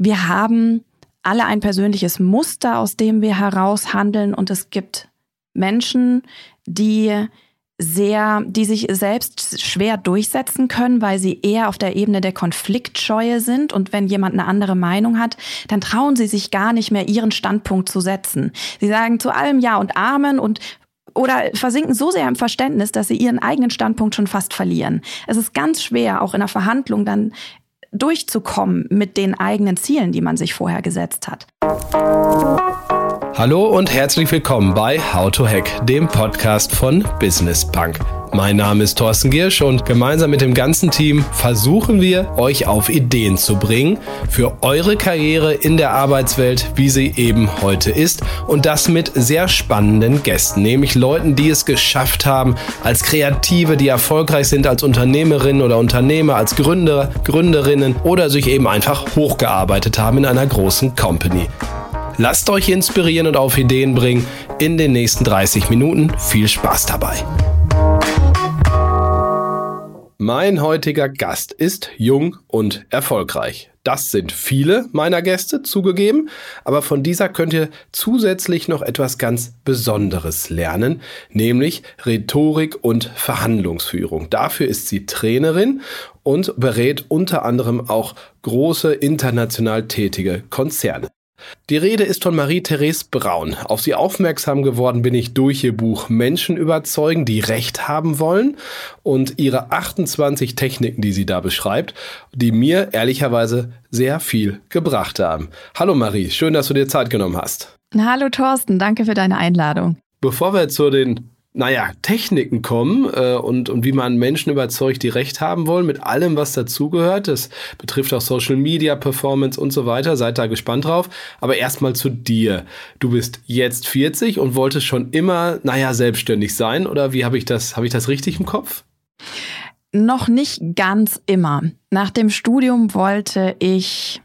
wir haben alle ein persönliches Muster, aus dem wir heraus handeln und es gibt Menschen, die sehr, die sich selbst schwer durchsetzen können, weil sie eher auf der Ebene der Konfliktscheue sind. Und wenn jemand eine andere Meinung hat, dann trauen sie sich gar nicht mehr, ihren Standpunkt zu setzen. Sie sagen zu allem Ja und Amen und oder versinken so sehr im Verständnis, dass sie ihren eigenen Standpunkt schon fast verlieren. Es ist ganz schwer, auch in einer Verhandlung dann durchzukommen mit den eigenen Zielen, die man sich vorher gesetzt hat. Hallo und herzlich willkommen bei How to Hack, dem Podcast von Business Punk. Mein Name ist Thorsten Giersch und gemeinsam mit dem ganzen Team versuchen wir, euch auf Ideen zu bringen für eure Karriere in der Arbeitswelt, wie sie eben heute ist. Und das mit sehr spannenden Gästen, nämlich Leuten, die es geschafft haben, als Kreative, die erfolgreich sind als Unternehmerinnen oder Unternehmer, als Gründer, Gründerinnen oder sich eben einfach hochgearbeitet haben in einer großen Company. Lasst euch inspirieren und auf Ideen bringen in den nächsten 30 Minuten. Viel Spaß dabei! Mein heutiger Gast ist jung und erfolgreich. Das sind viele meiner Gäste zugegeben, aber von dieser könnt ihr zusätzlich noch etwas ganz Besonderes lernen, nämlich Rhetorik und Verhandlungsführung. Dafür ist sie Trainerin und berät unter anderem auch große international tätige Konzerne. Die Rede ist von Marie-Therese Braun. Auf sie aufmerksam geworden bin ich durch ihr Buch Menschen überzeugen, die Recht haben wollen und ihre 28 Techniken, die sie da beschreibt, die mir ehrlicherweise sehr viel gebracht haben. Hallo Marie, schön, dass du dir Zeit genommen hast. Hallo Thorsten, danke für deine Einladung. Bevor wir zu den naja, Techniken kommen äh, und, und wie man Menschen überzeugt, die Recht haben wollen, mit allem, was dazugehört. Das betrifft auch Social Media, Performance und so weiter. Seid da gespannt drauf. Aber erstmal zu dir. Du bist jetzt 40 und wolltest schon immer, naja, selbstständig sein. Oder wie habe ich das, habe ich das richtig im Kopf? Noch nicht ganz immer. Nach dem Studium wollte ich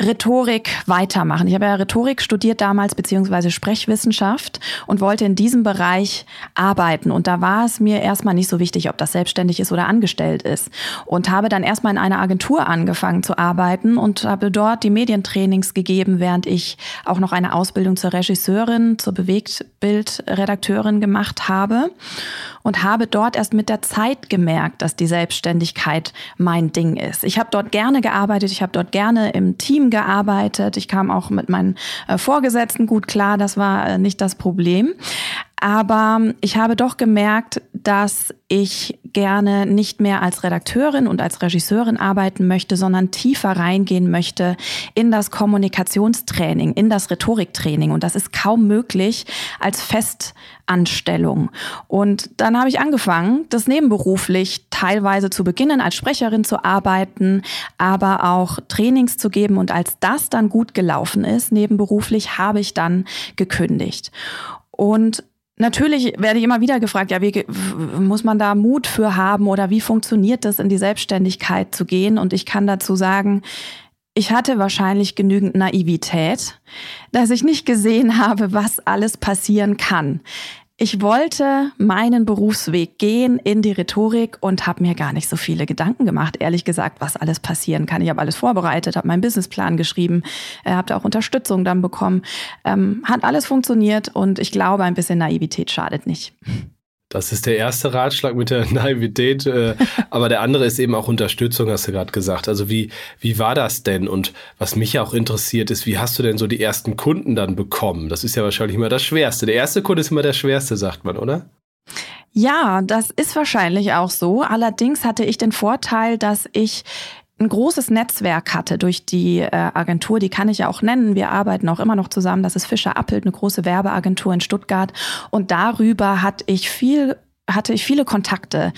Rhetorik weitermachen. Ich habe ja Rhetorik studiert damals, beziehungsweise Sprechwissenschaft und wollte in diesem Bereich arbeiten. Und da war es mir erstmal nicht so wichtig, ob das selbstständig ist oder angestellt ist. Und habe dann erstmal in einer Agentur angefangen zu arbeiten und habe dort die Medientrainings gegeben, während ich auch noch eine Ausbildung zur Regisseurin, zur Bewegtbildredakteurin gemacht habe und habe dort erst mit der Zeit gemerkt, dass die Selbstständigkeit mein Ding ist. Ich habe dort gerne gearbeitet, ich habe dort gerne im Team gearbeitet, ich kam auch mit meinen äh, Vorgesetzten gut klar, das war äh, nicht das Problem. Aber ich habe doch gemerkt, dass ich gerne nicht mehr als Redakteurin und als Regisseurin arbeiten möchte, sondern tiefer reingehen möchte in das Kommunikationstraining, in das Rhetoriktraining. Und das ist kaum möglich als Festanstellung. Und dann habe ich angefangen, das nebenberuflich teilweise zu beginnen, als Sprecherin zu arbeiten, aber auch Trainings zu geben. Und als das dann gut gelaufen ist, nebenberuflich, habe ich dann gekündigt. Und Natürlich werde ich immer wieder gefragt, ja, wie muss man da Mut für haben oder wie funktioniert das, in die Selbstständigkeit zu gehen? Und ich kann dazu sagen, ich hatte wahrscheinlich genügend Naivität, dass ich nicht gesehen habe, was alles passieren kann. Ich wollte meinen Berufsweg gehen in die Rhetorik und habe mir gar nicht so viele Gedanken gemacht, ehrlich gesagt, was alles passieren kann. Ich habe alles vorbereitet, habe meinen Businessplan geschrieben, äh, habe da auch Unterstützung dann bekommen. Ähm, hat alles funktioniert und ich glaube, ein bisschen Naivität schadet nicht. Das ist der erste Ratschlag mit der Naivität, äh, aber der andere ist eben auch Unterstützung, hast du gerade gesagt. Also wie, wie war das denn? Und was mich auch interessiert ist, wie hast du denn so die ersten Kunden dann bekommen? Das ist ja wahrscheinlich immer das Schwerste. Der erste Kunde ist immer der schwerste, sagt man, oder? Ja, das ist wahrscheinlich auch so. Allerdings hatte ich den Vorteil, dass ich ein großes Netzwerk hatte durch die äh, Agentur, die kann ich ja auch nennen. Wir arbeiten auch immer noch zusammen. Das ist Fischer Appelt, eine große Werbeagentur in Stuttgart. Und darüber hatte ich viel hatte ich viele Kontakte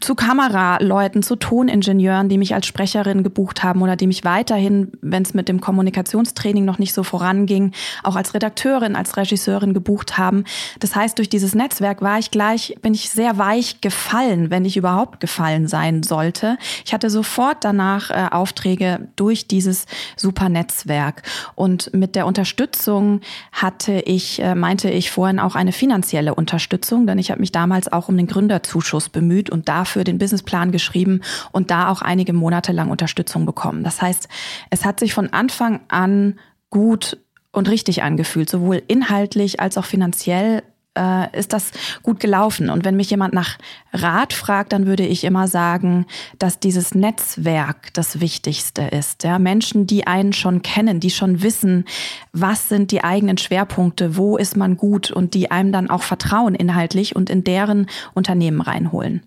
zu Kameraleuten, zu Toningenieuren, die mich als Sprecherin gebucht haben oder die mich weiterhin, wenn es mit dem Kommunikationstraining noch nicht so voranging, auch als Redakteurin, als Regisseurin gebucht haben. Das heißt, durch dieses Netzwerk war ich gleich, bin ich sehr weich gefallen, wenn ich überhaupt gefallen sein sollte. Ich hatte sofort danach äh, Aufträge durch dieses super Netzwerk. Und mit der Unterstützung hatte ich, äh, meinte ich vorhin auch eine finanzielle Unterstützung, denn ich habe mich damals auch um den Gründerzuschuss bemüht und dafür den Businessplan geschrieben und da auch einige Monate lang Unterstützung bekommen. Das heißt, es hat sich von Anfang an gut und richtig angefühlt, sowohl inhaltlich als auch finanziell äh, ist das gut gelaufen. Und wenn mich jemand nach Rat fragt, dann würde ich immer sagen, dass dieses Netzwerk das Wichtigste ist. Ja? Menschen, die einen schon kennen, die schon wissen, was sind die eigenen Schwerpunkte, wo ist man gut und die einem dann auch vertrauen inhaltlich und in deren Unternehmen reinholen.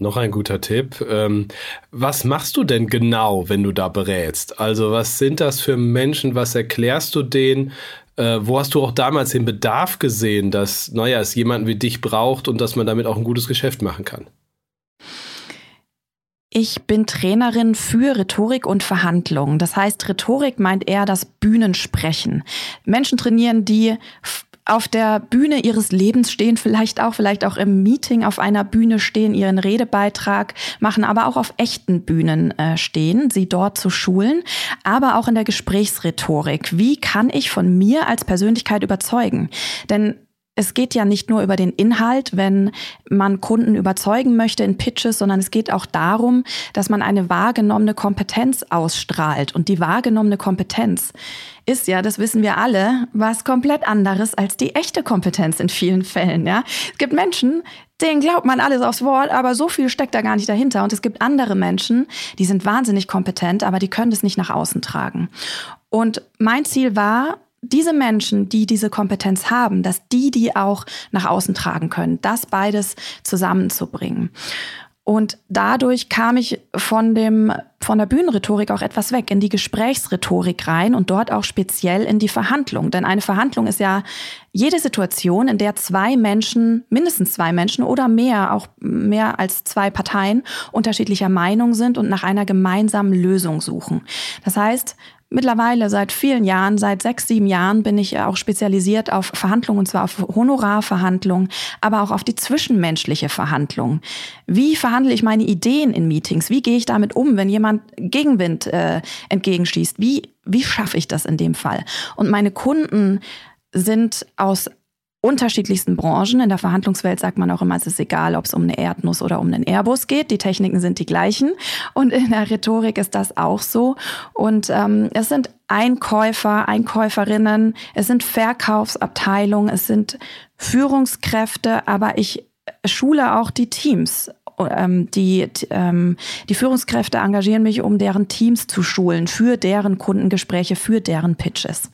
Noch ein guter Tipp. Ähm, was machst du denn genau, wenn du da berätst? Also was sind das für Menschen? Was erklärst du denen? Äh, wo hast du auch damals den Bedarf gesehen, dass, naja, es jemanden wie dich braucht und dass man damit auch ein gutes Geschäft machen kann? Ich bin Trainerin für Rhetorik und Verhandlungen. Das heißt, Rhetorik meint eher das Bühnensprechen. Menschen trainieren, die auf der Bühne ihres Lebens stehen, vielleicht auch, vielleicht auch im Meeting auf einer Bühne stehen, ihren Redebeitrag machen, aber auch auf echten Bühnen äh, stehen, sie dort zu schulen, aber auch in der Gesprächsrhetorik. Wie kann ich von mir als Persönlichkeit überzeugen? Denn es geht ja nicht nur über den Inhalt, wenn man Kunden überzeugen möchte in Pitches, sondern es geht auch darum, dass man eine wahrgenommene Kompetenz ausstrahlt. Und die wahrgenommene Kompetenz ist ja, das wissen wir alle, was komplett anderes als die echte Kompetenz in vielen Fällen. Ja, es gibt Menschen, denen glaubt man alles aufs Wort, aber so viel steckt da gar nicht dahinter. Und es gibt andere Menschen, die sind wahnsinnig kompetent, aber die können das nicht nach außen tragen. Und mein Ziel war, diese Menschen, die diese Kompetenz haben, dass die die auch nach außen tragen können, das beides zusammenzubringen. Und dadurch kam ich von dem, von der Bühnenrhetorik auch etwas weg in die Gesprächsrhetorik rein und dort auch speziell in die Verhandlung. Denn eine Verhandlung ist ja jede Situation, in der zwei Menschen, mindestens zwei Menschen oder mehr, auch mehr als zwei Parteien unterschiedlicher Meinung sind und nach einer gemeinsamen Lösung suchen. Das heißt, Mittlerweile seit vielen Jahren, seit sechs, sieben Jahren bin ich auch spezialisiert auf Verhandlungen, und zwar auf Honorarverhandlungen, aber auch auf die zwischenmenschliche Verhandlung. Wie verhandle ich meine Ideen in Meetings? Wie gehe ich damit um, wenn jemand Gegenwind äh, entgegenschießt? Wie, wie schaffe ich das in dem Fall? Und meine Kunden sind aus unterschiedlichsten Branchen. In der Verhandlungswelt sagt man auch immer, es ist egal, ob es um eine Erdnuss oder um einen Airbus geht. Die Techniken sind die gleichen. Und in der Rhetorik ist das auch so. Und ähm, es sind Einkäufer, Einkäuferinnen, es sind Verkaufsabteilungen, es sind Führungskräfte, aber ich schule auch die Teams ähm, die, ähm, die Führungskräfte engagieren mich, um deren Teams zu schulen, für deren Kundengespräche, für deren Pitches.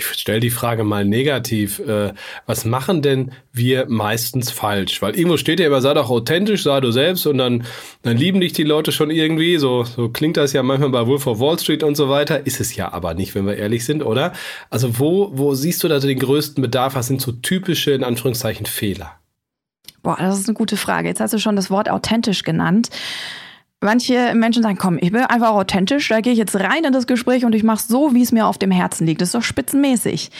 Ich stelle die Frage mal negativ. Äh, was machen denn wir meistens falsch? Weil irgendwo steht ja immer, sei doch authentisch, sei du selbst und dann, dann lieben dich die Leute schon irgendwie. So, so klingt das ja manchmal bei Wolf of Wall Street und so weiter. Ist es ja aber nicht, wenn wir ehrlich sind, oder? Also wo, wo siehst du da den größten Bedarf? Was sind so typische, in Anführungszeichen, Fehler? Boah, das ist eine gute Frage. Jetzt hast du schon das Wort authentisch genannt. Manche Menschen sagen, komm, ich bin einfach authentisch, da gehe ich jetzt rein in das Gespräch und ich mache so, wie es mir auf dem Herzen liegt. Das ist doch spitzenmäßig.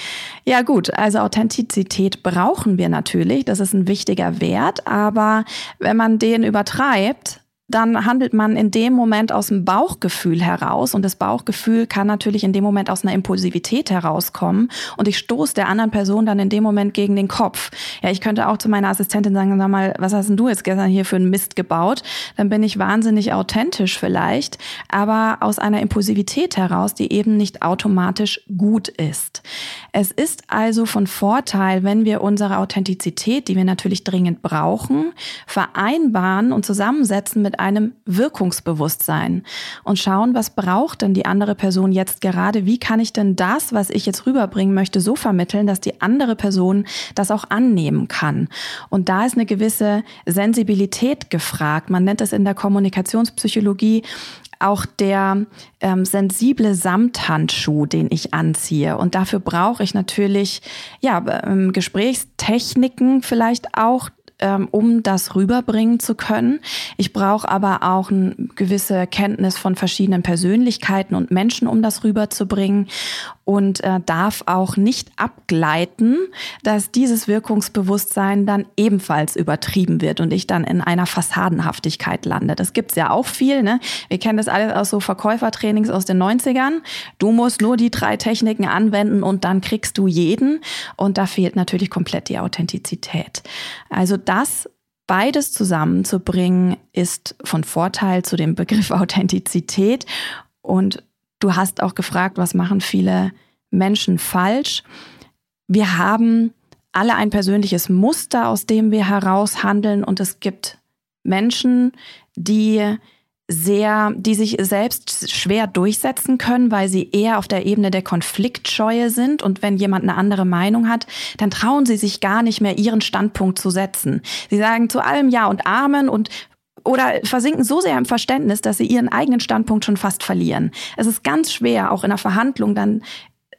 Ja gut, also Authentizität brauchen wir natürlich, das ist ein wichtiger Wert, aber wenn man den übertreibt, dann handelt man in dem Moment aus dem Bauchgefühl heraus und das Bauchgefühl kann natürlich in dem Moment aus einer Impulsivität herauskommen und ich stoße der anderen Person dann in dem Moment gegen den Kopf. Ja, ich könnte auch zu meiner Assistentin sagen, sag mal, was hast denn du jetzt gestern hier für einen Mist gebaut? Dann bin ich wahnsinnig authentisch vielleicht, aber aus einer Impulsivität heraus, die eben nicht automatisch gut ist. Es ist also von Vorteil, wenn wir unsere Authentizität, die wir natürlich dringend brauchen, vereinbaren und zusammensetzen mit einem Wirkungsbewusstsein und schauen, was braucht denn die andere Person jetzt gerade? Wie kann ich denn das, was ich jetzt rüberbringen möchte, so vermitteln, dass die andere Person das auch annehmen kann? Und da ist eine gewisse Sensibilität gefragt. Man nennt es in der Kommunikationspsychologie auch der ähm, sensible Samthandschuh, den ich anziehe. Und dafür brauche ich natürlich ja ähm, Gesprächstechniken vielleicht auch, ähm, um das rüberbringen zu können. Ich brauche aber auch eine gewisse Kenntnis von verschiedenen Persönlichkeiten und Menschen, um das rüberzubringen und äh, darf auch nicht abgleiten, dass dieses Wirkungsbewusstsein dann ebenfalls übertrieben wird und ich dann in einer Fassadenhaftigkeit lande. Das gibt's ja auch viel. Ne? Wir kennen das alles aus so Verkäufertrainings aus den 90ern. Du musst nur die drei Techniken anwenden und dann kriegst du jeden. Und da fehlt natürlich komplett die Authentizität. Also das beides zusammenzubringen ist von Vorteil zu dem Begriff Authentizität. Und du hast auch gefragt, was machen viele Menschen falsch? Wir haben alle ein persönliches Muster, aus dem wir heraus handeln und es gibt Menschen, die sehr, die sich selbst schwer durchsetzen können, weil sie eher auf der Ebene der Konfliktscheue sind. Und wenn jemand eine andere Meinung hat, dann trauen sie sich gar nicht mehr, ihren Standpunkt zu setzen. Sie sagen zu allem Ja und Amen und oder versinken so sehr im Verständnis, dass sie ihren eigenen Standpunkt schon fast verlieren. Es ist ganz schwer, auch in einer Verhandlung dann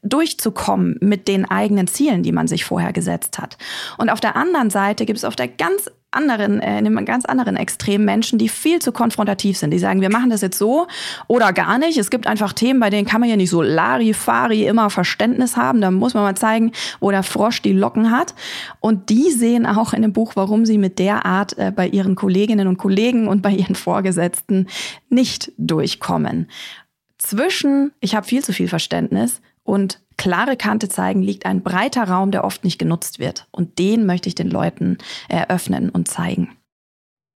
durchzukommen mit den eigenen Zielen, die man sich vorher gesetzt hat. Und auf der anderen Seite gibt es auf der ganz anderen, äh, in einem ganz anderen Extrem Menschen, die viel zu konfrontativ sind. Die sagen, wir machen das jetzt so oder gar nicht. Es gibt einfach Themen, bei denen kann man ja nicht so Larifari immer Verständnis haben. Da muss man mal zeigen, wo der Frosch die Locken hat. Und die sehen auch in dem Buch, warum sie mit der Art äh, bei ihren Kolleginnen und Kollegen und bei ihren Vorgesetzten nicht durchkommen. Zwischen, ich habe viel zu viel Verständnis und klare Kante zeigen liegt ein breiter Raum, der oft nicht genutzt wird. Und den möchte ich den Leuten eröffnen und zeigen.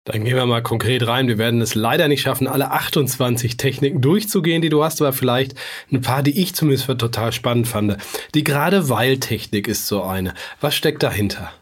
Dann gehen wir mal konkret rein. Wir werden es leider nicht schaffen, alle 28 Techniken durchzugehen, die du hast, aber vielleicht ein paar, die ich zumindest für total spannend fand. Die gerade weil Technik ist so eine. Was steckt dahinter?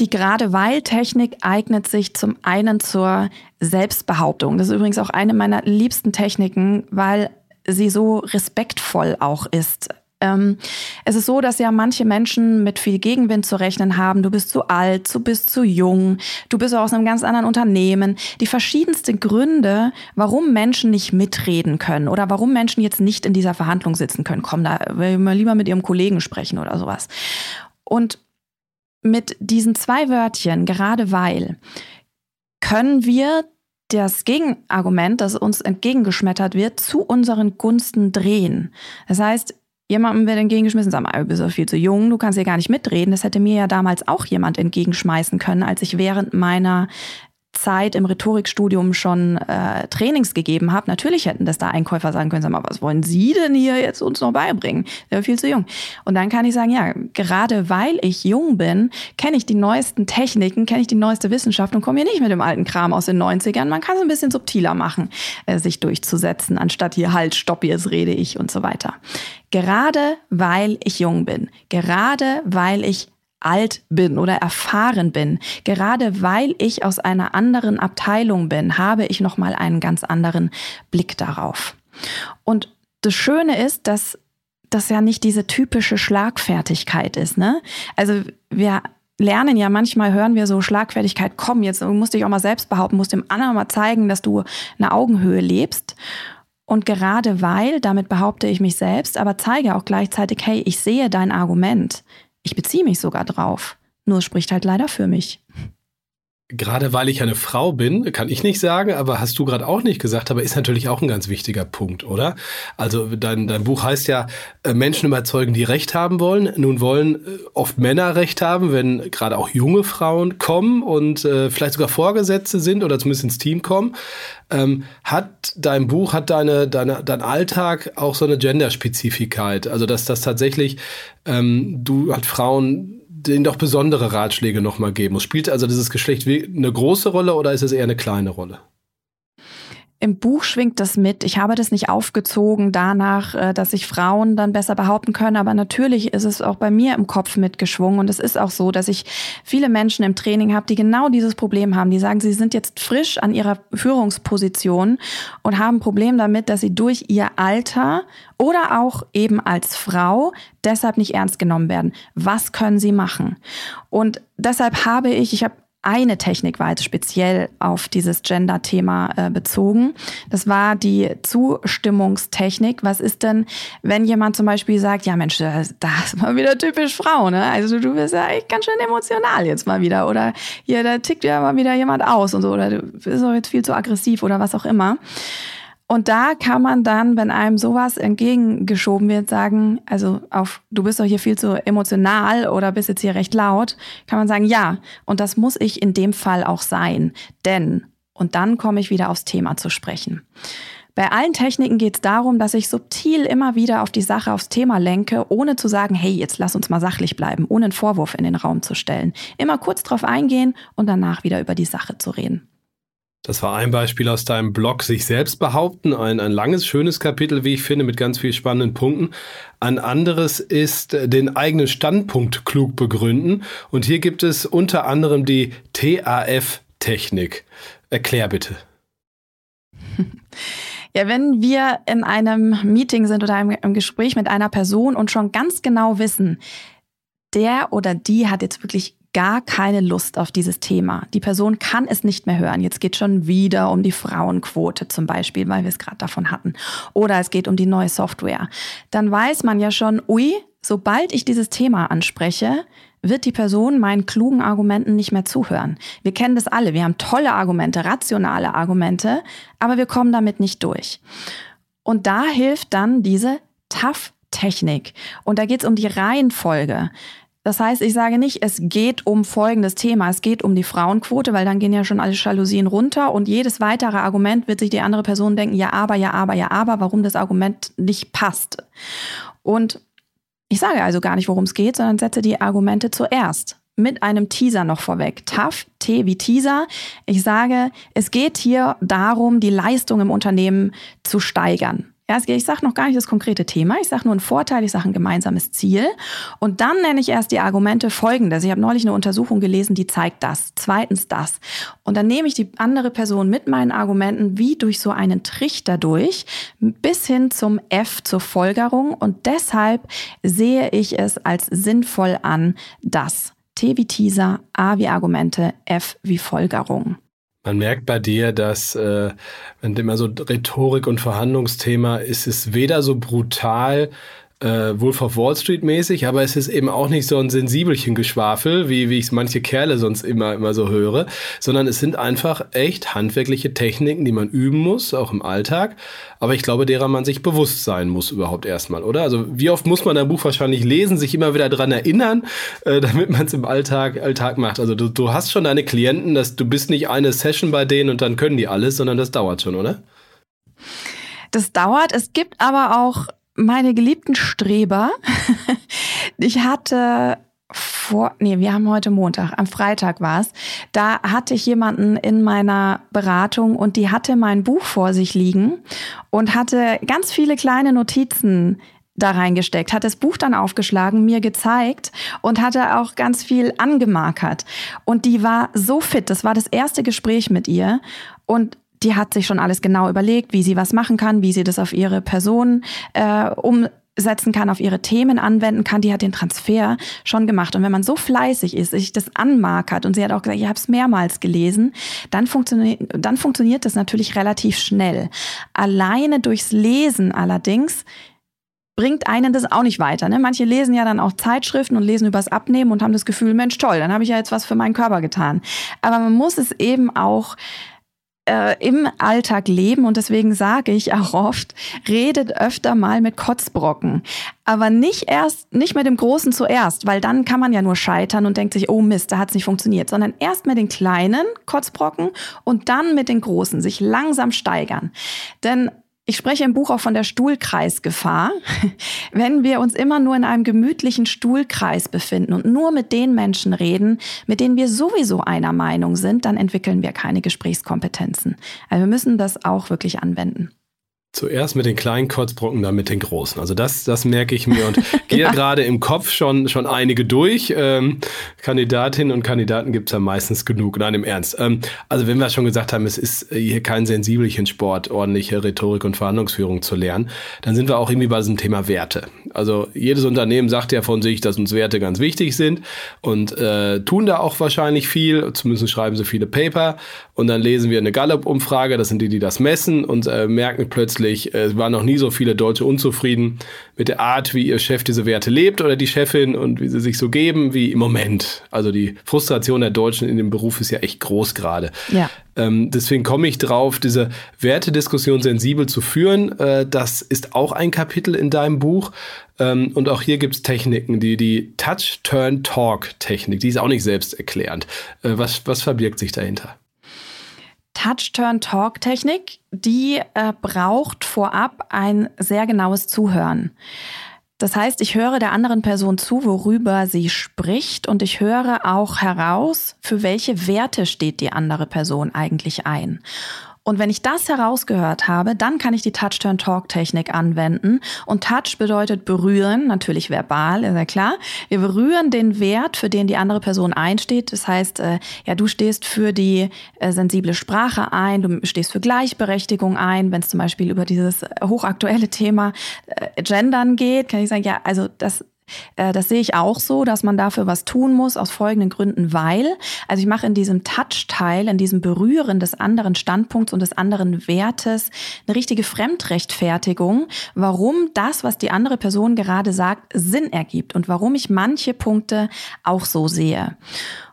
Die gerade weil Technik eignet sich zum einen zur Selbstbehauptung. Das ist übrigens auch eine meiner liebsten Techniken, weil sie so respektvoll auch ist. Ähm, es ist so, dass ja manche Menschen mit viel Gegenwind zu rechnen haben. Du bist zu alt, du bist zu jung, du bist aus einem ganz anderen Unternehmen. Die verschiedensten Gründe, warum Menschen nicht mitreden können oder warum Menschen jetzt nicht in dieser Verhandlung sitzen können. Komm, da will mal lieber mit ihrem Kollegen sprechen oder sowas. Und mit diesen zwei Wörtchen, gerade weil, können wir das Gegenargument, das uns entgegengeschmettert wird, zu unseren Gunsten drehen. Das heißt, jemandem wird entgegengeschmissen, sag mal, du bist doch viel zu jung, du kannst hier gar nicht mitreden. Das hätte mir ja damals auch jemand entgegenschmeißen können, als ich während meiner Zeit im Rhetorikstudium schon äh, Trainings gegeben habe, natürlich hätten das da Einkäufer sagen können, sag mal, was wollen Sie denn hier jetzt uns noch beibringen? Der ist viel zu jung. Und dann kann ich sagen, ja, gerade weil ich jung bin, kenne ich die neuesten Techniken, kenne ich die neueste Wissenschaft und komme hier nicht mit dem alten Kram aus den 90ern. Man kann es ein bisschen subtiler machen, äh, sich durchzusetzen, anstatt hier halt, stopp, jetzt rede ich und so weiter. Gerade weil ich jung bin, gerade weil ich alt bin oder erfahren bin. Gerade weil ich aus einer anderen Abteilung bin, habe ich noch mal einen ganz anderen Blick darauf. Und das Schöne ist, dass das ja nicht diese typische Schlagfertigkeit ist, ne? Also wir lernen ja manchmal hören wir so Schlagfertigkeit, komm, jetzt musst du dich auch mal selbst behaupten, musst dem anderen mal zeigen, dass du eine Augenhöhe lebst. Und gerade weil, damit behaupte ich mich selbst, aber zeige auch gleichzeitig, hey, ich sehe dein Argument. Ich beziehe mich sogar drauf. Nur es spricht halt leider für mich. Gerade weil ich eine Frau bin, kann ich nicht sagen, aber hast du gerade auch nicht gesagt, aber ist natürlich auch ein ganz wichtiger Punkt, oder? Also dein, dein Buch heißt ja äh, Menschen überzeugen, die Recht haben wollen. Nun wollen äh, oft Männer Recht haben, wenn gerade auch junge Frauen kommen und äh, vielleicht sogar Vorgesetzte sind oder zumindest ins Team kommen. Ähm, hat dein Buch, hat deine, deine, dein Alltag auch so eine Genderspezifikkeit? Also dass das tatsächlich ähm, du halt Frauen denen doch besondere Ratschläge nochmal geben muss. Spielt also dieses Geschlecht eine große Rolle oder ist es eher eine kleine Rolle? Im Buch schwingt das mit. Ich habe das nicht aufgezogen danach, äh, dass sich Frauen dann besser behaupten können, aber natürlich ist es auch bei mir im Kopf mitgeschwungen und es ist auch so, dass ich viele Menschen im Training habe, die genau dieses Problem haben. Die sagen, sie sind jetzt frisch an ihrer Führungsposition und haben ein Problem damit, dass sie durch ihr Alter oder auch eben als Frau deshalb nicht ernst genommen werden. Was können sie machen? Und deshalb habe ich, ich habe eine Technik war jetzt speziell auf dieses Gender-Thema äh, bezogen. Das war die Zustimmungstechnik. Was ist denn, wenn jemand zum Beispiel sagt, ja Mensch, das ist mal wieder typisch Frau, ne? Also du bist ja echt ganz schön emotional jetzt mal wieder. Oder hier, da tickt ja mal wieder jemand aus und so. Oder du bist doch jetzt viel zu aggressiv oder was auch immer. Und da kann man dann, wenn einem sowas entgegengeschoben wird, sagen, also auf, du bist doch hier viel zu emotional oder bist jetzt hier recht laut, kann man sagen, ja, und das muss ich in dem Fall auch sein. Denn, und dann komme ich wieder aufs Thema zu sprechen. Bei allen Techniken geht es darum, dass ich subtil immer wieder auf die Sache, aufs Thema lenke, ohne zu sagen, hey, jetzt lass uns mal sachlich bleiben, ohne einen Vorwurf in den Raum zu stellen. Immer kurz drauf eingehen und danach wieder über die Sache zu reden. Das war ein Beispiel aus deinem Blog, sich selbst behaupten. Ein, ein langes, schönes Kapitel, wie ich finde, mit ganz vielen spannenden Punkten. Ein anderes ist den eigenen Standpunkt klug begründen. Und hier gibt es unter anderem die TAF-Technik. Erklär bitte. Ja, wenn wir in einem Meeting sind oder im Gespräch mit einer Person und schon ganz genau wissen, der oder die hat jetzt wirklich gar keine Lust auf dieses Thema. Die Person kann es nicht mehr hören. Jetzt geht schon wieder um die Frauenquote zum Beispiel, weil wir es gerade davon hatten. Oder es geht um die neue Software. Dann weiß man ja schon, ui, sobald ich dieses Thema anspreche, wird die Person meinen klugen Argumenten nicht mehr zuhören. Wir kennen das alle. Wir haben tolle Argumente, rationale Argumente, aber wir kommen damit nicht durch. Und da hilft dann diese Tough-Technik. Und da geht es um die Reihenfolge. Das heißt, ich sage nicht, es geht um folgendes Thema, es geht um die Frauenquote, weil dann gehen ja schon alle Jalousien runter und jedes weitere Argument wird sich die andere Person denken, ja, aber, ja, aber, ja, aber, warum das Argument nicht passt. Und ich sage also gar nicht, worum es geht, sondern setze die Argumente zuerst. Mit einem Teaser noch vorweg. TAF, T wie Teaser. Ich sage, es geht hier darum, die Leistung im Unternehmen zu steigern. Ja, ich sage noch gar nicht das konkrete Thema, ich sage nur einen Vorteil, ich sage ein gemeinsames Ziel. Und dann nenne ich erst die Argumente folgendes. Ich habe neulich eine Untersuchung gelesen, die zeigt das. Zweitens das. Und dann nehme ich die andere Person mit meinen Argumenten wie durch so einen Trichter durch, bis hin zum F zur Folgerung. Und deshalb sehe ich es als sinnvoll an, dass T wie Teaser, A wie Argumente, F wie Folgerung. Man merkt bei dir, dass äh, wenn immer so Rhetorik und Verhandlungsthema ist, es weder so brutal äh, Wolf of Wall Street mäßig, aber es ist eben auch nicht so ein sensibelchen Geschwafel, wie, wie ich es manche Kerle sonst immer, immer so höre, sondern es sind einfach echt handwerkliche Techniken, die man üben muss, auch im Alltag. Aber ich glaube, derer man sich bewusst sein muss überhaupt erstmal, oder? Also wie oft muss man ein Buch wahrscheinlich lesen, sich immer wieder dran erinnern, äh, damit man es im Alltag, Alltag macht. Also du, du hast schon deine Klienten, dass du bist nicht eine Session bei denen und dann können die alles, sondern das dauert schon, oder? Das dauert. Es gibt aber auch meine geliebten Streber. ich hatte vor, nee, wir haben heute Montag, am Freitag war es, da hatte ich jemanden in meiner Beratung und die hatte mein Buch vor sich liegen und hatte ganz viele kleine Notizen da reingesteckt, hat das Buch dann aufgeschlagen, mir gezeigt und hatte auch ganz viel angemarkert. Und die war so fit, das war das erste Gespräch mit ihr und die hat sich schon alles genau überlegt, wie sie was machen kann, wie sie das auf ihre Person äh, umsetzen kann, auf ihre Themen anwenden kann. Die hat den Transfer schon gemacht. Und wenn man so fleißig ist, sich das anmarkert und sie hat auch gesagt, ich habe es mehrmals gelesen, dann funktioniert, dann funktioniert das natürlich relativ schnell. Alleine durchs Lesen allerdings bringt einen das auch nicht weiter. Ne? Manche lesen ja dann auch Zeitschriften und lesen übers Abnehmen und haben das Gefühl, Mensch, toll, dann habe ich ja jetzt was für meinen Körper getan. Aber man muss es eben auch äh, im Alltag leben und deswegen sage ich auch oft, redet öfter mal mit Kotzbrocken. Aber nicht erst, nicht mit dem Großen zuerst, weil dann kann man ja nur scheitern und denkt sich, oh Mist, da hat es nicht funktioniert, sondern erst mit den kleinen Kotzbrocken und dann mit den großen, sich langsam steigern. Denn ich spreche im Buch auch von der Stuhlkreisgefahr. Wenn wir uns immer nur in einem gemütlichen Stuhlkreis befinden und nur mit den Menschen reden, mit denen wir sowieso einer Meinung sind, dann entwickeln wir keine Gesprächskompetenzen. Also wir müssen das auch wirklich anwenden. Zuerst mit den kleinen Kotzbrocken, dann mit den großen. Also das, das merke ich mir und gehe ja. gerade im Kopf schon, schon einige durch. Ähm, Kandidatinnen und Kandidaten gibt es ja meistens genug. Nein, im Ernst. Ähm, also wenn wir schon gesagt haben, es ist hier kein sensibelchen Sport, ordentliche Rhetorik und Verhandlungsführung zu lernen, dann sind wir auch irgendwie bei diesem Thema Werte. Also jedes Unternehmen sagt ja von sich, dass uns Werte ganz wichtig sind und äh, tun da auch wahrscheinlich viel. Zumindest schreiben sie viele Paper und dann lesen wir eine Gallup-Umfrage, das sind die, die das messen und äh, merken plötzlich, äh, es waren noch nie so viele Deutsche unzufrieden mit der Art, wie ihr Chef diese Werte lebt oder die Chefin und wie sie sich so geben wie im Moment. Also die Frustration der Deutschen in dem Beruf ist ja echt groß gerade. Ja. Ähm, deswegen komme ich drauf, diese Wertediskussion sensibel zu führen. Äh, das ist auch ein Kapitel in deinem Buch. Ähm, und auch hier gibt es Techniken, die, die Touch-Turn-Talk-Technik, die ist auch nicht selbsterklärend. Äh, was, was verbirgt sich dahinter? Touch-Turn-Talk-Technik, die äh, braucht vorab ein sehr genaues Zuhören. Das heißt, ich höre der anderen Person zu, worüber sie spricht und ich höre auch heraus, für welche Werte steht die andere Person eigentlich ein. Und wenn ich das herausgehört habe, dann kann ich die Touch-Turn-Talk-Technik anwenden. Und Touch bedeutet berühren, natürlich verbal, ist ja klar. Wir berühren den Wert, für den die andere Person einsteht. Das heißt, äh, ja, du stehst für die äh, sensible Sprache ein, du stehst für Gleichberechtigung ein. Wenn es zum Beispiel über dieses hochaktuelle Thema äh, Gendern geht, kann ich sagen, ja, also das das sehe ich auch so, dass man dafür was tun muss, aus folgenden Gründen, weil, also ich mache in diesem Touch-Teil, in diesem Berühren des anderen Standpunkts und des anderen Wertes eine richtige Fremdrechtfertigung, warum das, was die andere Person gerade sagt, Sinn ergibt und warum ich manche Punkte auch so sehe.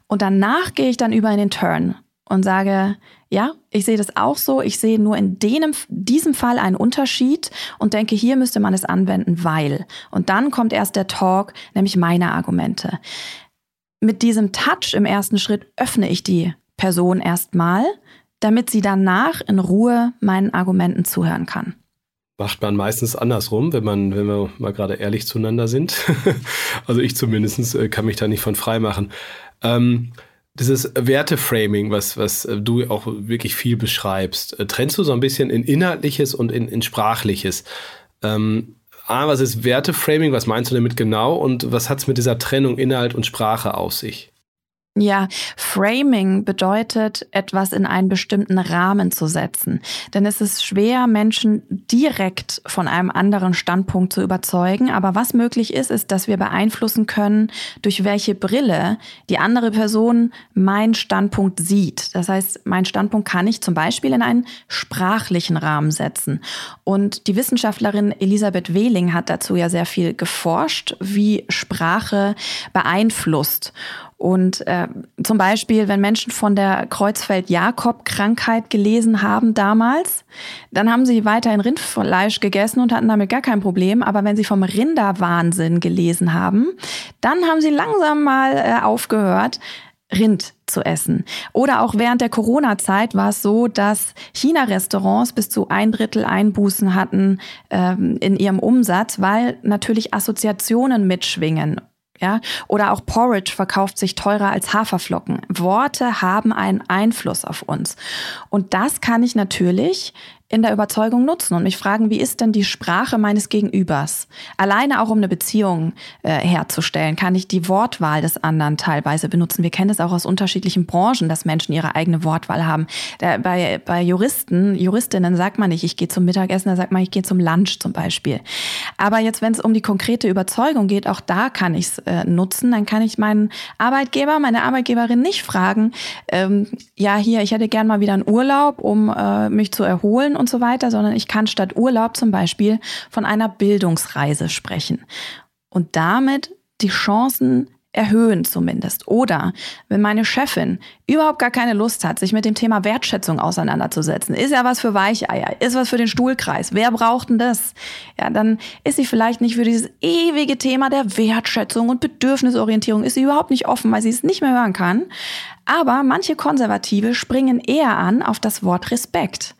Und danach gehe ich dann über in den Turn und sage, ja, ich sehe das auch so. Ich sehe nur in dem, diesem Fall einen Unterschied und denke, hier müsste man es anwenden, weil. Und dann kommt erst der Talk, nämlich meine Argumente. Mit diesem Touch im ersten Schritt öffne ich die Person erstmal, damit sie danach in Ruhe meinen Argumenten zuhören kann macht man meistens andersrum, wenn man, wenn wir mal gerade ehrlich zueinander sind. also ich zumindest äh, kann mich da nicht von frei machen. Ähm, dieses Werteframing, was, was äh, du auch wirklich viel beschreibst, äh, trennst du so ein bisschen in Inhaltliches und in, in Sprachliches. Ähm, A, was ist Werteframing? Was meinst du damit genau? Und was hat es mit dieser Trennung Inhalt und Sprache auf sich? Ja, Framing bedeutet, etwas in einen bestimmten Rahmen zu setzen. Denn es ist schwer, Menschen direkt von einem anderen Standpunkt zu überzeugen. Aber was möglich ist, ist, dass wir beeinflussen können, durch welche Brille die andere Person meinen Standpunkt sieht. Das heißt, mein Standpunkt kann ich zum Beispiel in einen sprachlichen Rahmen setzen. Und die Wissenschaftlerin Elisabeth Wehling hat dazu ja sehr viel geforscht, wie Sprache beeinflusst. Und äh, zum Beispiel, wenn Menschen von der Kreuzfeld-Jakob-Krankheit gelesen haben damals, dann haben sie weiterhin Rindfleisch gegessen und hatten damit gar kein Problem. Aber wenn sie vom Rinderwahnsinn gelesen haben, dann haben sie langsam mal äh, aufgehört, Rind zu essen. Oder auch während der Corona-Zeit war es so, dass China-Restaurants bis zu ein Drittel Einbußen hatten ähm, in ihrem Umsatz, weil natürlich Assoziationen mitschwingen ja, oder auch Porridge verkauft sich teurer als Haferflocken. Worte haben einen Einfluss auf uns. Und das kann ich natürlich in der Überzeugung nutzen und mich fragen, wie ist denn die Sprache meines Gegenübers? Alleine auch um eine Beziehung äh, herzustellen, kann ich die Wortwahl des anderen teilweise benutzen. Wir kennen es auch aus unterschiedlichen Branchen, dass Menschen ihre eigene Wortwahl haben. Der, bei, bei Juristen, Juristinnen sagt man nicht, ich gehe zum Mittagessen, da sagt man, ich gehe zum Lunch zum Beispiel. Aber jetzt, wenn es um die konkrete Überzeugung geht, auch da kann ich es äh, nutzen. Dann kann ich meinen Arbeitgeber, meine Arbeitgeberin nicht fragen, ähm, ja, hier, ich hätte gern mal wieder einen Urlaub, um äh, mich zu erholen und so weiter, sondern ich kann statt Urlaub zum Beispiel von einer Bildungsreise sprechen und damit die Chancen erhöhen zumindest. Oder wenn meine Chefin überhaupt gar keine Lust hat, sich mit dem Thema Wertschätzung auseinanderzusetzen, ist ja was für Weicheier, ist was für den Stuhlkreis. Wer braucht denn das? Ja, dann ist sie vielleicht nicht für dieses ewige Thema der Wertschätzung und Bedürfnisorientierung, ist sie überhaupt nicht offen, weil sie es nicht mehr hören kann. Aber manche Konservative springen eher an auf das Wort Respekt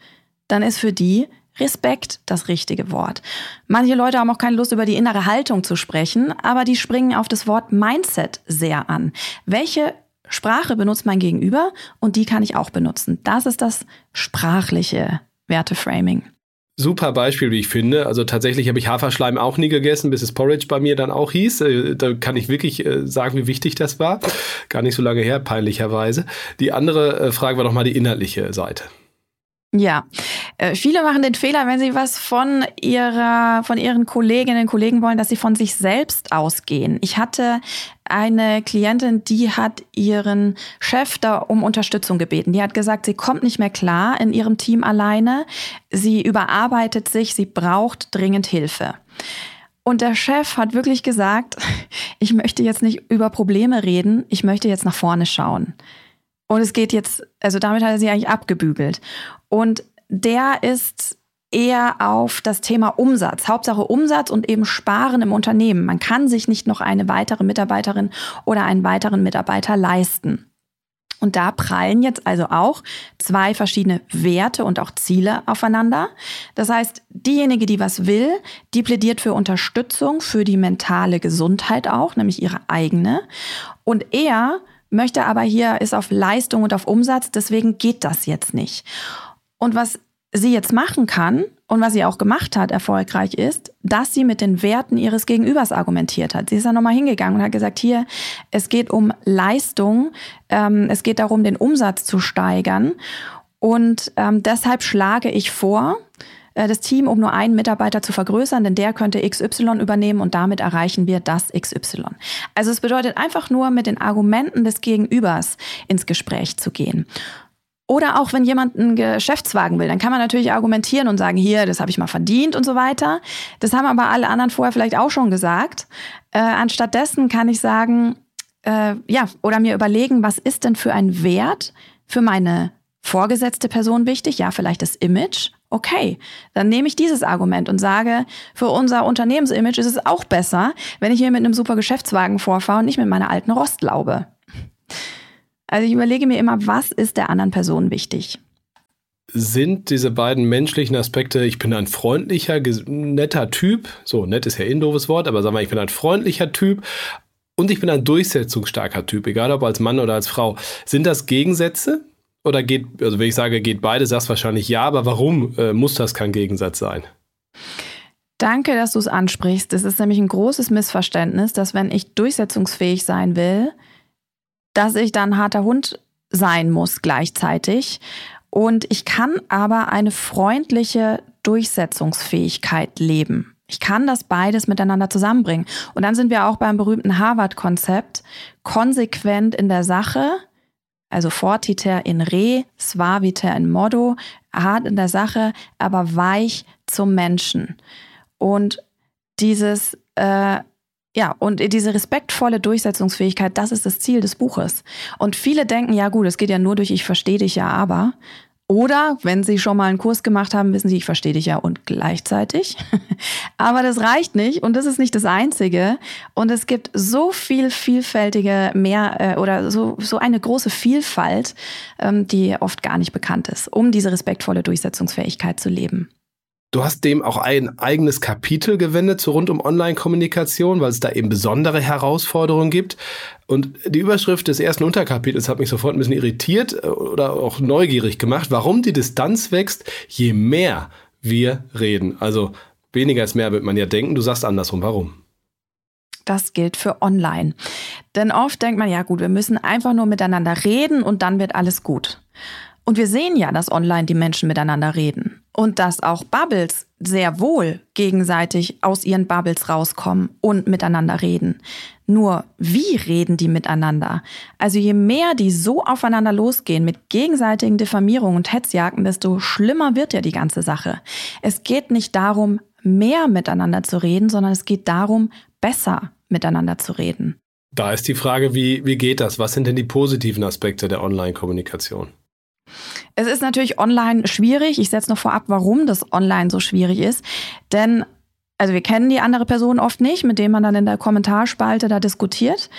dann ist für die Respekt das richtige Wort. Manche Leute haben auch keine Lust, über die innere Haltung zu sprechen, aber die springen auf das Wort Mindset sehr an. Welche Sprache benutzt mein Gegenüber und die kann ich auch benutzen. Das ist das sprachliche Werteframing. Super Beispiel, wie ich finde. Also tatsächlich habe ich Haferschleim auch nie gegessen, bis es Porridge bei mir dann auch hieß. Äh, da kann ich wirklich äh, sagen, wie wichtig das war. Gar nicht so lange her, peinlicherweise. Die andere äh, Frage war nochmal die inhaltliche Seite. Ja, äh, viele machen den Fehler, wenn sie was von ihrer, von ihren Kolleginnen und Kollegen wollen, dass sie von sich selbst ausgehen. Ich hatte eine Klientin, die hat ihren Chef da um Unterstützung gebeten. Die hat gesagt, sie kommt nicht mehr klar in ihrem Team alleine. Sie überarbeitet sich, sie braucht dringend Hilfe. Und der Chef hat wirklich gesagt, ich möchte jetzt nicht über Probleme reden, ich möchte jetzt nach vorne schauen. Und es geht jetzt, also damit hat er sie eigentlich abgebügelt. Und der ist eher auf das Thema Umsatz, Hauptsache Umsatz und eben Sparen im Unternehmen. Man kann sich nicht noch eine weitere Mitarbeiterin oder einen weiteren Mitarbeiter leisten. Und da prallen jetzt also auch zwei verschiedene Werte und auch Ziele aufeinander. Das heißt, diejenige, die was will, die plädiert für Unterstützung, für die mentale Gesundheit auch, nämlich ihre eigene. Und er möchte aber hier, ist auf Leistung und auf Umsatz, deswegen geht das jetzt nicht. Und was sie jetzt machen kann und was sie auch gemacht hat, erfolgreich ist, dass sie mit den Werten ihres Gegenübers argumentiert hat. Sie ist dann nochmal hingegangen und hat gesagt, hier, es geht um Leistung, ähm, es geht darum, den Umsatz zu steigern. Und ähm, deshalb schlage ich vor, das Team um nur einen Mitarbeiter zu vergrößern, denn der könnte XY übernehmen und damit erreichen wir das XY. Also es bedeutet einfach nur, mit den Argumenten des Gegenübers ins Gespräch zu gehen. Oder auch wenn jemand einen Geschäftswagen will, dann kann man natürlich argumentieren und sagen, hier, das habe ich mal verdient und so weiter. Das haben aber alle anderen vorher vielleicht auch schon gesagt. Äh, anstattdessen kann ich sagen, äh, ja, oder mir überlegen, was ist denn für ein Wert für meine vorgesetzte Person wichtig? Ja, vielleicht das Image. Okay, dann nehme ich dieses Argument und sage, für unser Unternehmensimage ist es auch besser, wenn ich hier mit einem super Geschäftswagen vorfahre und nicht mit meiner alten Rostlaube. Also ich überlege mir immer, was ist der anderen Person wichtig? Sind diese beiden menschlichen Aspekte, ich bin ein freundlicher, netter Typ, so nett ist ja eh ein doofes Wort, aber sagen wir, ich bin ein freundlicher Typ und ich bin ein durchsetzungsstarker Typ, egal ob als Mann oder als Frau. Sind das Gegensätze? Oder geht, also wenn ich sage, geht beide, sagst wahrscheinlich ja, aber warum äh, muss das kein Gegensatz sein? Danke, dass du es ansprichst. Es ist nämlich ein großes Missverständnis, dass wenn ich durchsetzungsfähig sein will, dass ich dann harter Hund sein muss gleichzeitig. Und ich kann aber eine freundliche Durchsetzungsfähigkeit leben. Ich kann das beides miteinander zusammenbringen. Und dann sind wir auch beim berühmten Harvard-Konzept, konsequent in der Sache, also fortiter in re, suaviter in modo, hart in der Sache, aber weich zum Menschen. Und dieses äh, ja, und diese respektvolle Durchsetzungsfähigkeit, das ist das Ziel des Buches. Und viele denken, ja gut, es geht ja nur durch ich verstehe dich ja, aber. Oder wenn sie schon mal einen Kurs gemacht haben, wissen sie, ich verstehe dich ja und gleichzeitig. aber das reicht nicht und das ist nicht das Einzige. Und es gibt so viel vielfältige mehr äh, oder so, so eine große Vielfalt, ähm, die oft gar nicht bekannt ist, um diese respektvolle Durchsetzungsfähigkeit zu leben. Du hast dem auch ein eigenes Kapitel gewendet zu rund um Online-Kommunikation, weil es da eben besondere Herausforderungen gibt. Und die Überschrift des ersten Unterkapitels hat mich sofort ein bisschen irritiert äh, oder auch neugierig gemacht, warum die Distanz wächst, je mehr wir reden. Also weniger ist mehr, wird man ja denken. Du sagst andersrum. Warum? Das gilt für online. Denn oft denkt man, ja gut, wir müssen einfach nur miteinander reden und dann wird alles gut. Und wir sehen ja, dass online die Menschen miteinander reden und dass auch Bubbles sehr wohl gegenseitig aus ihren Bubbles rauskommen und miteinander reden. Nur wie reden die miteinander? Also je mehr die so aufeinander losgehen mit gegenseitigen Diffamierungen und Hetzjagden, desto schlimmer wird ja die ganze Sache. Es geht nicht darum, mehr miteinander zu reden, sondern es geht darum, besser miteinander zu reden. Da ist die Frage, wie, wie geht das? Was sind denn die positiven Aspekte der Online-Kommunikation? Es ist natürlich online schwierig. Ich setze noch vorab, warum das online so schwierig ist. Denn also wir kennen die andere Person oft nicht, mit dem man dann in der Kommentarspalte da diskutiert.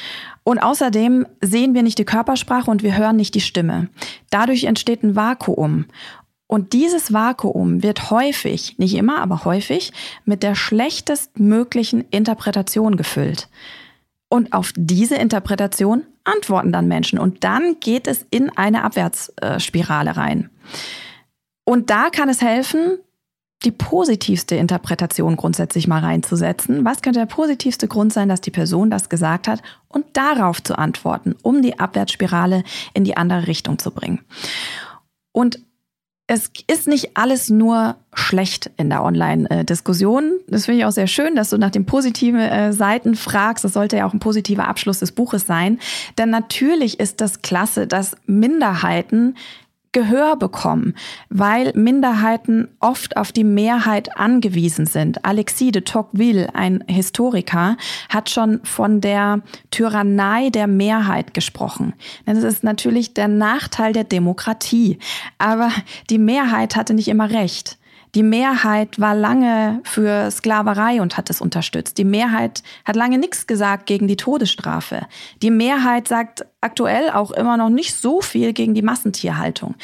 Und außerdem sehen wir nicht die Körpersprache und wir hören nicht die Stimme. Dadurch entsteht ein Vakuum. Und dieses Vakuum wird häufig, nicht immer, aber häufig, mit der schlechtestmöglichen Interpretation gefüllt. Und auf diese Interpretation antworten dann Menschen. Und dann geht es in eine Abwärtsspirale rein. Und da kann es helfen, die positivste Interpretation grundsätzlich mal reinzusetzen. Was könnte der positivste Grund sein, dass die Person das gesagt hat und darauf zu antworten, um die Abwärtsspirale in die andere Richtung zu bringen. Und es ist nicht alles nur schlecht in der Online-Diskussion. Das finde ich auch sehr schön, dass du nach den positiven äh, Seiten fragst. Das sollte ja auch ein positiver Abschluss des Buches sein. Denn natürlich ist das klasse, dass Minderheiten Gehör bekommen, weil Minderheiten oft auf die Mehrheit angewiesen sind. Alexis de Tocqueville, ein Historiker, hat schon von der Tyrannei der Mehrheit gesprochen. Das ist natürlich der Nachteil der Demokratie. Aber die Mehrheit hatte nicht immer recht. Die Mehrheit war lange für Sklaverei und hat es unterstützt. Die Mehrheit hat lange nichts gesagt gegen die Todesstrafe. Die Mehrheit sagt aktuell auch immer noch nicht so viel gegen die Massentierhaltung.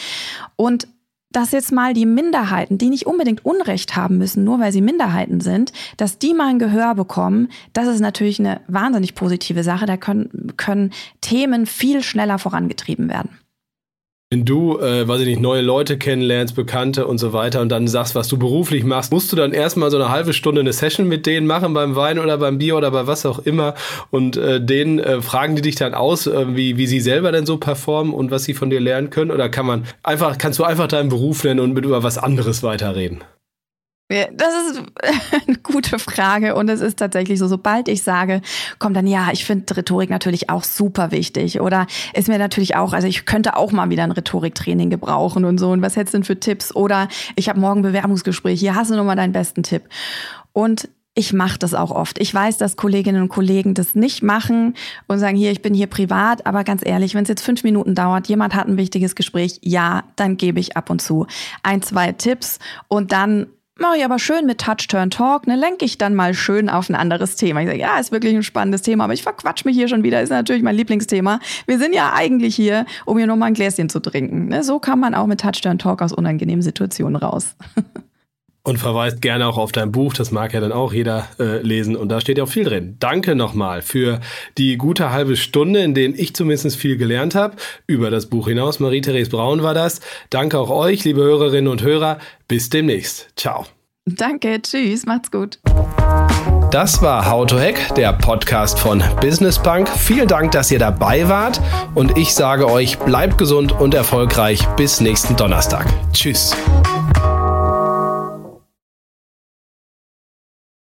Und dass jetzt mal die Minderheiten, die nicht unbedingt Unrecht haben müssen, nur weil sie Minderheiten sind, dass die mal ein Gehör bekommen, das ist natürlich eine wahnsinnig positive Sache. Da können, können Themen viel schneller vorangetrieben werden. Wenn du, äh, weiß ich nicht, neue Leute kennenlernst, Bekannte und so weiter und dann sagst, was du beruflich machst, musst du dann erstmal so eine halbe Stunde eine Session mit denen machen beim Wein oder beim Bier oder bei was auch immer und äh, denen äh, fragen die dich dann aus, äh, wie, wie sie selber denn so performen und was sie von dir lernen können oder kann man einfach, kannst du einfach deinen Beruf nennen und mit über was anderes weiterreden? Das ist eine gute Frage und es ist tatsächlich so, sobald ich sage, kommt dann, ja, ich finde Rhetorik natürlich auch super wichtig oder ist mir natürlich auch, also ich könnte auch mal wieder ein Rhetoriktraining gebrauchen und so und was hättest du denn für Tipps oder ich habe morgen Bewerbungsgespräch, hier hast du nochmal deinen besten Tipp. Und ich mache das auch oft. Ich weiß, dass Kolleginnen und Kollegen das nicht machen und sagen, hier, ich bin hier privat, aber ganz ehrlich, wenn es jetzt fünf Minuten dauert, jemand hat ein wichtiges Gespräch, ja, dann gebe ich ab und zu ein, zwei Tipps und dann mache ich aber schön mit Touch, Turn, Talk, ne, lenke ich dann mal schön auf ein anderes Thema. Ich sage, ja, ist wirklich ein spannendes Thema, aber ich verquatsch mich hier schon wieder, ist natürlich mein Lieblingsthema. Wir sind ja eigentlich hier, um hier nochmal ein Gläschen zu trinken. Ne? So kann man auch mit Touch, Turn, Talk aus unangenehmen Situationen raus. und verweist gerne auch auf dein Buch. Das mag ja dann auch jeder äh, lesen und da steht ja auch viel drin. Danke nochmal für die gute halbe Stunde, in denen ich zumindest viel gelernt habe über das Buch hinaus. Marie-Therese Braun war das. Danke auch euch, liebe Hörerinnen und Hörer. Bis demnächst. Ciao. Danke, tschüss, macht's gut. Das war How to Hack, der Podcast von Business Punk. Vielen Dank, dass ihr dabei wart und ich sage euch, bleibt gesund und erfolgreich bis nächsten Donnerstag. Tschüss.